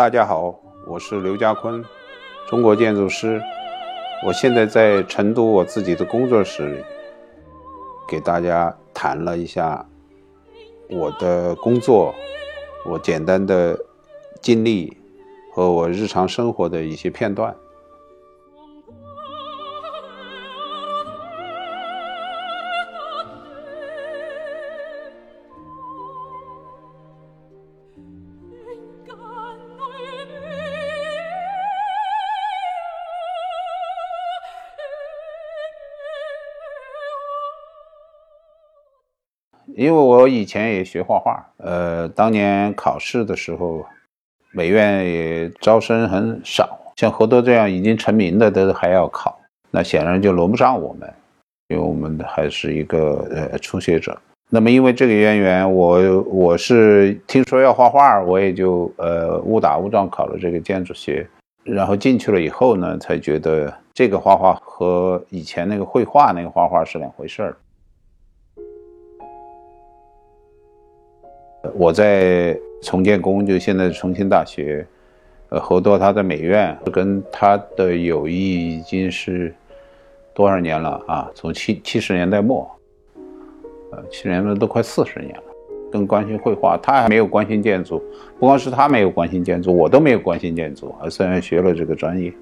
大家好，我是刘家坤，中国建筑师。我现在在成都我自己的工作室里，给大家谈了一下我的工作，我简单的经历和我日常生活的一些片段。因为我以前也学画画，呃，当年考试的时候，美院也招生很少，像何多这样已经成名的都还要考，那显然就轮不上我们，因为我们还是一个呃初学者。那么因为这个渊源，我我是听说要画画，我也就呃误打误撞考了这个建筑学，然后进去了以后呢，才觉得这个画画和以前那个绘画那个画画是两回事儿。我在重建宫，就现在重庆大学，呃，何多他在美院，跟他的友谊已经是多少年了啊？从七七十年代末，呃，七十年代都快四十年了。更关心绘画，他还没有关心建筑。不光是他没有关心建筑，我都没有关心建筑啊。虽然学了这个专业，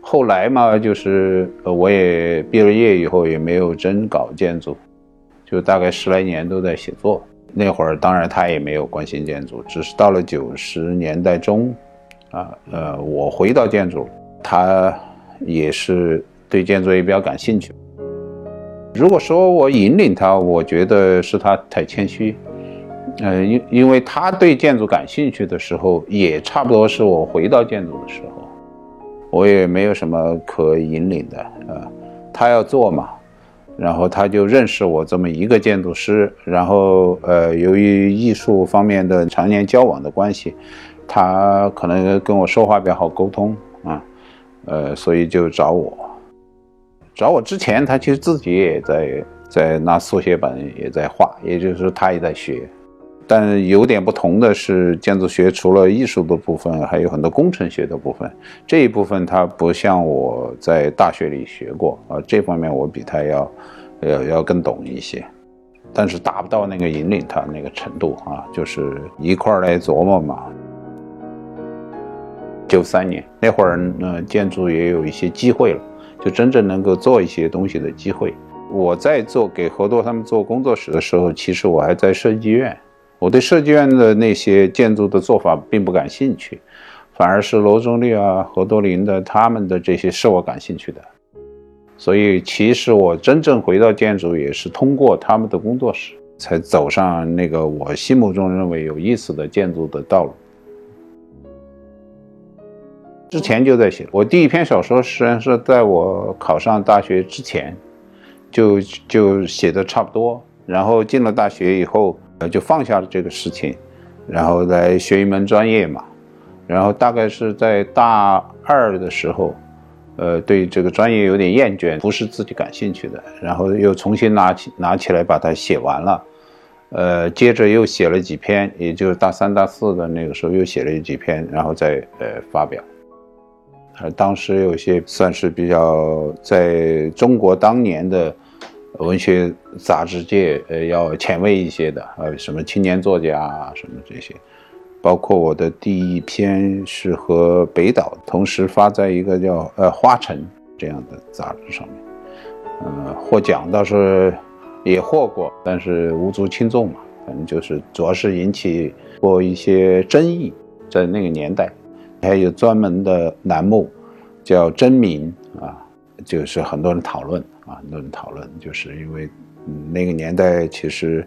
后来嘛，就是呃，我也毕了业以后也没有真搞建筑，就大概十来年都在写作。那会儿当然他也没有关心建筑，只是到了九十年代中，啊呃，我回到建筑，他也是对建筑也比较感兴趣。如果说我引领他，我觉得是他太谦虚，呃，因因为他对建筑感兴趣的时候，也差不多是我回到建筑的时候，我也没有什么可引领的啊，他要做嘛。然后他就认识我这么一个建筑师，然后呃，由于艺术方面的常年交往的关系，他可能跟我说话比较好沟通啊，呃，所以就找我。找我之前，他其实自己也在在拿速写本也在画，也就是说他也在学。但有点不同的是，建筑学除了艺术的部分，还有很多工程学的部分。这一部分它不像我在大学里学过啊，这方面我比他要要要更懂一些，但是达不到那个引领他那个程度啊，就是一块儿来琢磨嘛。九三年那会儿呢，建筑也有一些机会了，就真正能够做一些东西的机会。我在做给何多他们做工作室的时候，其实我还在设计院。我对设计院的那些建筑的做法并不感兴趣，反而是罗中立啊、何多林的他们的这些是我感兴趣的。所以，其实我真正回到建筑也是通过他们的工作室，才走上那个我心目中认为有意思的建筑的道路。之前就在写，我第一篇小说实际上是在我考上大学之前，就就写的差不多，然后进了大学以后。呃，就放下了这个事情，然后来学一门专业嘛。然后大概是在大二的时候，呃，对这个专业有点厌倦，不是自己感兴趣的。然后又重新拿起拿起来把它写完了，呃，接着又写了几篇，也就是大三大四的那个时候又写了几篇，然后再呃发表。呃，当时有些算是比较在中国当年的。文学杂志界，呃，要前卫一些的，呃，什么青年作家啊，什么这些，包括我的第一篇是和北岛同时发在一个叫呃《花城》这样的杂志上面，呃，获奖倒是也获过，但是无足轻重嘛，反正就是主要是引起过一些争议，在那个年代，还有专门的栏目叫真名啊。就是很多人讨论啊，很多人讨论，就是因为那个年代其实，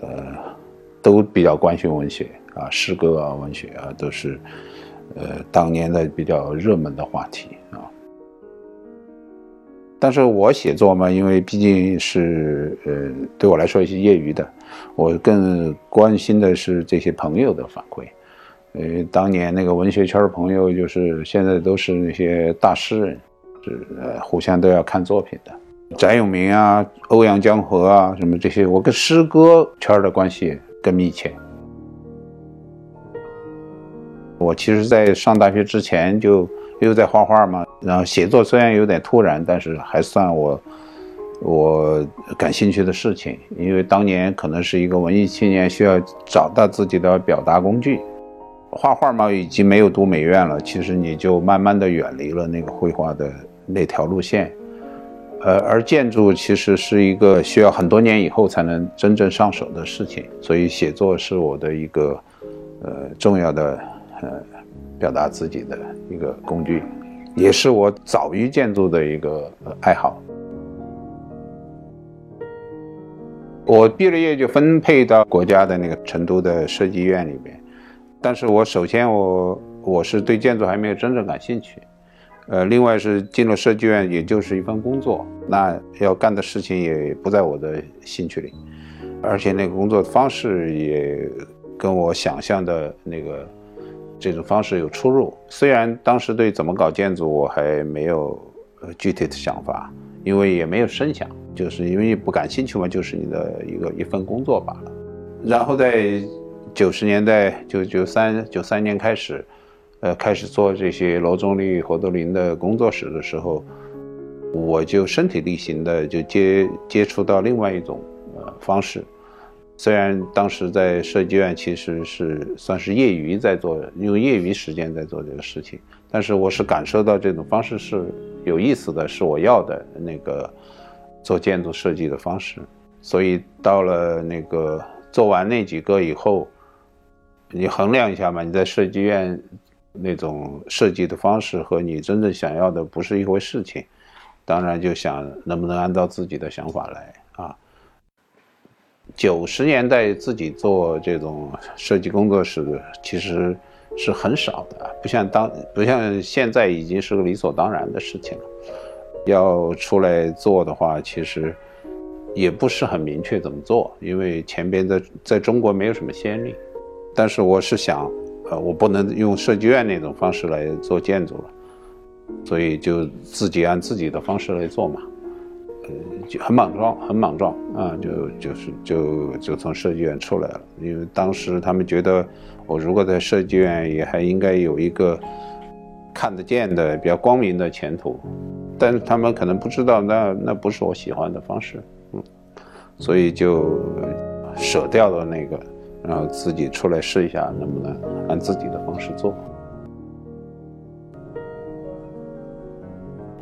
呃，都比较关心文学啊，诗歌啊，文学啊，都是呃当年的比较热门的话题啊。但是我写作嘛，因为毕竟是呃对我来说也是业余的，我更关心的是这些朋友的反馈。呃，当年那个文学圈朋友，就是现在都是那些大诗人。是呃，互相都要看作品的，翟永明啊，欧阳江河啊，什么这些，我跟诗歌圈的关系更密切。我其实，在上大学之前就又在画画嘛，然后写作虽然有点突然，但是还算我我感兴趣的事情。因为当年可能是一个文艺青年，需要找到自己的表达工具。画画嘛，已经没有读美院了，其实你就慢慢的远离了那个绘画的那条路线。呃，而建筑其实是一个需要很多年以后才能真正上手的事情，所以写作是我的一个呃重要的呃表达自己的一个工具，也是我早于建筑的一个爱好。我毕了业就分配到国家的那个成都的设计院里边，但是我首先我我是对建筑还没有真正感兴趣。呃，另外是进了设计院，也就是一份工作，那要干的事情也不在我的兴趣里，而且那个工作方式也跟我想象的那个这种方式有出入。虽然当时对怎么搞建筑我还没有呃具体的想法，因为也没有深想，就是因为不感兴趣嘛，就是你的一个一份工作罢了。然后在九十年代，就九三九三年开始。呃，开始做这些罗中立、何德林的工作室的时候，我就身体力行的就接接触到另外一种呃方式。虽然当时在设计院其实是算是业余在做，用业余时间在做这个事情，但是我是感受到这种方式是有意思的，是我要的那个做建筑设计的方式。所以到了那个做完那几个以后，你衡量一下嘛，你在设计院。那种设计的方式和你真正想要的不是一回事情，当然就想能不能按照自己的想法来啊。九十年代自己做这种设计工作室其实是很少的，不像当不像现在已经是个理所当然的事情了。要出来做的话，其实也不是很明确怎么做，因为前边在在中国没有什么先例。但是我是想。呃，我不能用设计院那种方式来做建筑了，所以就自己按自己的方式来做嘛，呃，就很莽撞，很莽撞啊，就就是就就从设计院出来了。因为当时他们觉得我如果在设计院也还应该有一个看得见的、比较光明的前途，但是他们可能不知道，那那不是我喜欢的方式，嗯，所以就舍掉了那个。然后自己出来试一下，能不能按自己的方式做。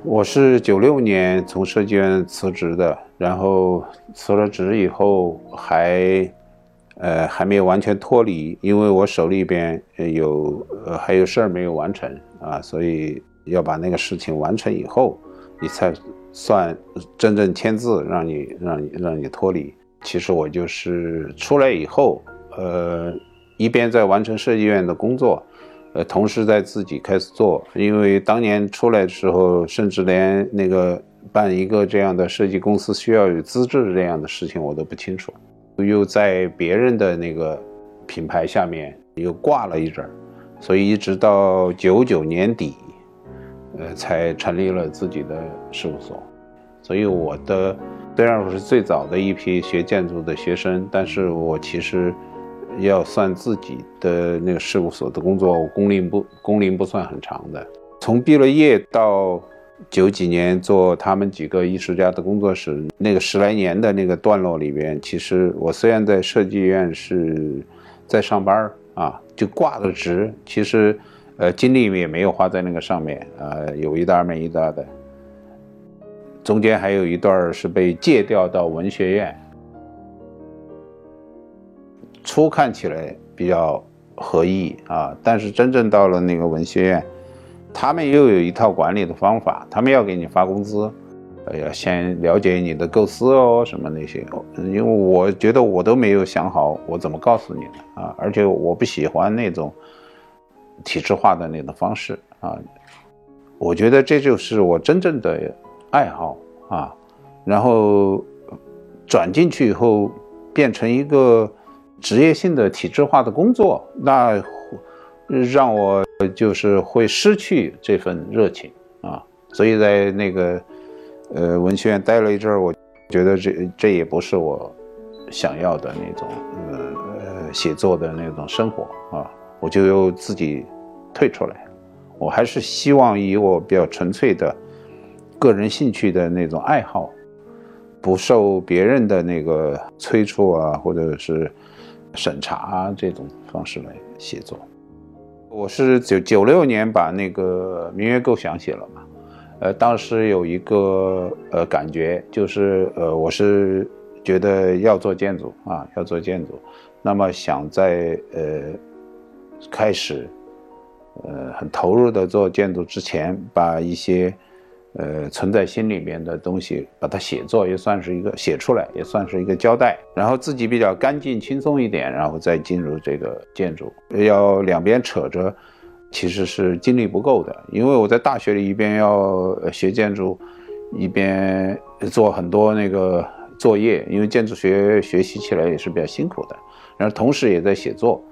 我是九六年从设计院辞职的，然后辞了职以后还，呃，还没有完全脱离，因为我手里边有呃还有事儿没有完成啊，所以要把那个事情完成以后，你才算真正签字，让你让你让你脱离。其实我就是出来以后。呃，一边在完成设计院的工作，呃，同时在自己开始做。因为当年出来的时候，甚至连那个办一个这样的设计公司需要有资质这样的事情我都不清楚。又在别人的那个品牌下面又挂了一阵儿，所以一直到九九年底，呃，才成立了自己的事务所。所以我的虽然我是最早的一批学建筑的学生，但是我其实。要算自己的那个事务所的工作，工龄不工龄不算很长的。从毕了业到九几年做他们几个艺术家的工作室，那个十来年的那个段落里边，其实我虽然在设计院是在上班啊，就挂个职，其实呃精力也没有花在那个上面啊，有一搭没一搭的。中间还有一段是被借调到文学院。初看起来比较合意啊，但是真正到了那个文学院，他们又有一套管理的方法，他们要给你发工资，呃，要先了解你的构思哦，什么那些，因为我觉得我都没有想好我怎么告诉你的啊，而且我不喜欢那种体制化的那种方式啊，我觉得这就是我真正的爱好啊，然后转进去以后变成一个。职业性的体制化的工作，那让我就是会失去这份热情啊。所以在那个呃文学院待了一阵儿，我觉得这这也不是我想要的那种呃呃写作的那种生活啊。我就又自己退出来。我还是希望以我比较纯粹的个人兴趣的那种爱好，不受别人的那个催促啊，或者是审查这种方式来写作。我是九九六年把那个《明月构想》写了嘛，呃，当时有一个呃感觉，就是呃，我是觉得要做建筑啊，要做建筑，那么想在呃开始。呃，很投入的做建筑之前，把一些呃存在心里面的东西，把它写作，也算是一个写出来，也算是一个交代。然后自己比较干净轻松一点，然后再进入这个建筑。要两边扯着，其实是精力不够的。因为我在大学里一边要学建筑，一边做很多那个作业，因为建筑学学习起来也是比较辛苦的。然后同时也在写作，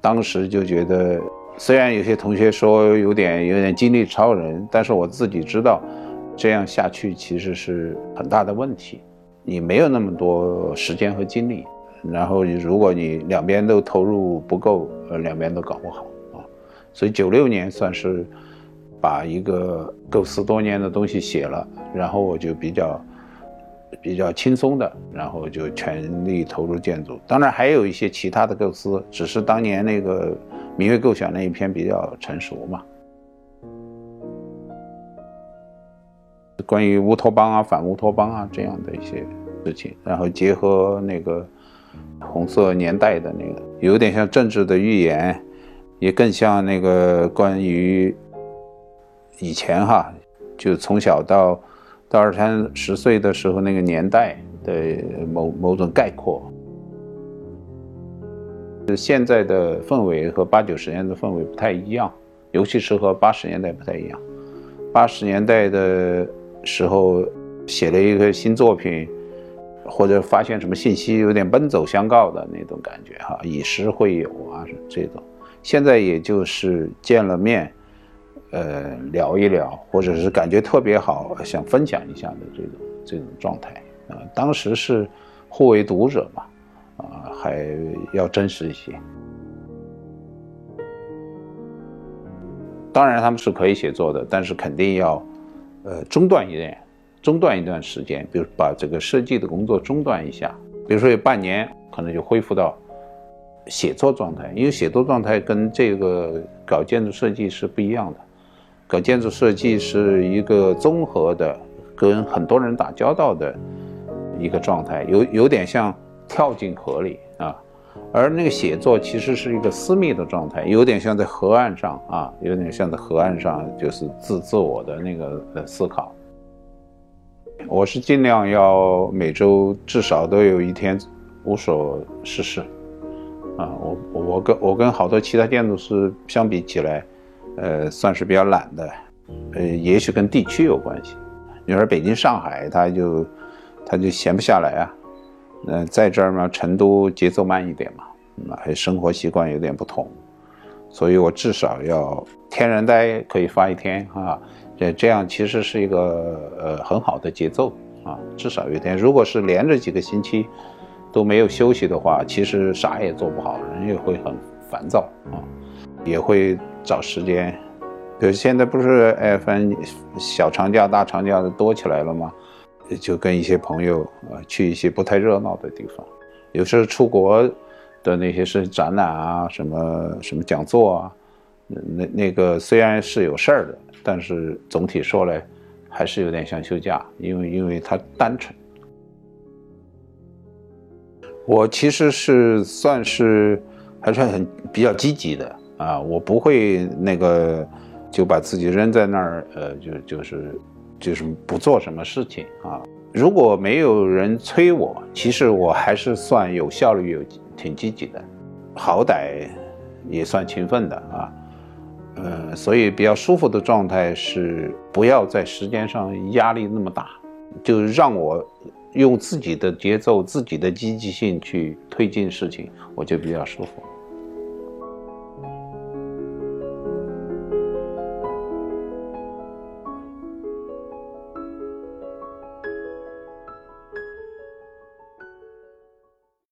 当时就觉得。虽然有些同学说有点有点精力超人，但是我自己知道，这样下去其实是很大的问题。你没有那么多时间和精力，然后如果你两边都投入不够，呃，两边都搞不好啊。所以九六年算是把一个构思多年的东西写了，然后我就比较比较轻松的，然后就全力投入建筑。当然还有一些其他的构思，只是当年那个。明月构想那一篇比较成熟嘛，关于乌托邦啊、反乌托邦啊这样的一些事情，然后结合那个红色年代的那个，有点像政治的预言，也更像那个关于以前哈，就从小到到二三十岁的时候那个年代的某某种概括。现在的氛围和八九十年代的氛围不太一样，尤其是和八十年代不太一样。八十年代的时候写了一个新作品，或者发现什么信息，有点奔走相告的那种感觉哈，以诗会友啊这种。现在也就是见了面，呃，聊一聊，或者是感觉特别好，想分享一下的这种这种状态啊。当时是互为读者嘛。还要真实一些。当然，他们是可以写作的，但是肯定要，呃，中断一点，中断一段时间，比如把这个设计的工作中断一下，比如说有半年，可能就恢复到写作状态。因为写作状态跟这个搞建筑设计是不一样的，搞建筑设计是一个综合的，跟很多人打交道的一个状态，有有点像。跳进河里，而那个写作其实是一个私密的状态，有点像在河岸上啊，有点像在河岸上，就是自自我的那个呃思考。我是尽量要每周至少都有一天无所事事啊，我我跟我跟好多其他建筑师相比起来，呃，算是比较懒的，呃，也许跟地区有关系。你说北京、上海，他就他就闲不下来啊。嗯，在这儿嘛，成都节奏慢一点嘛，嗯，还生活习惯有点不同，所以我至少要天然呆可以发一天啊，这这样其实是一个呃很好的节奏啊，至少有一天。如果是连着几个星期都没有休息的话，其实啥也做不好，人也会很烦躁啊，也会找时间，比如现在不是哎，反正小长假、大长假的多起来了吗？就跟一些朋友啊，去一些不太热闹的地方，有时候出国的那些是展览啊，什么什么讲座啊，那那个虽然是有事儿的，但是总体说来还是有点像休假，因为因为它单纯。我其实是算是还算很比较积极的啊，我不会那个就把自己扔在那儿，呃，就就是。就是不做什么事情啊！如果没有人催我，其实我还是算有效率、有挺积极的，好歹也算勤奋的啊。呃，所以比较舒服的状态是不要在时间上压力那么大，就让我用自己的节奏、自己的积极性去推进事情，我就比较舒服。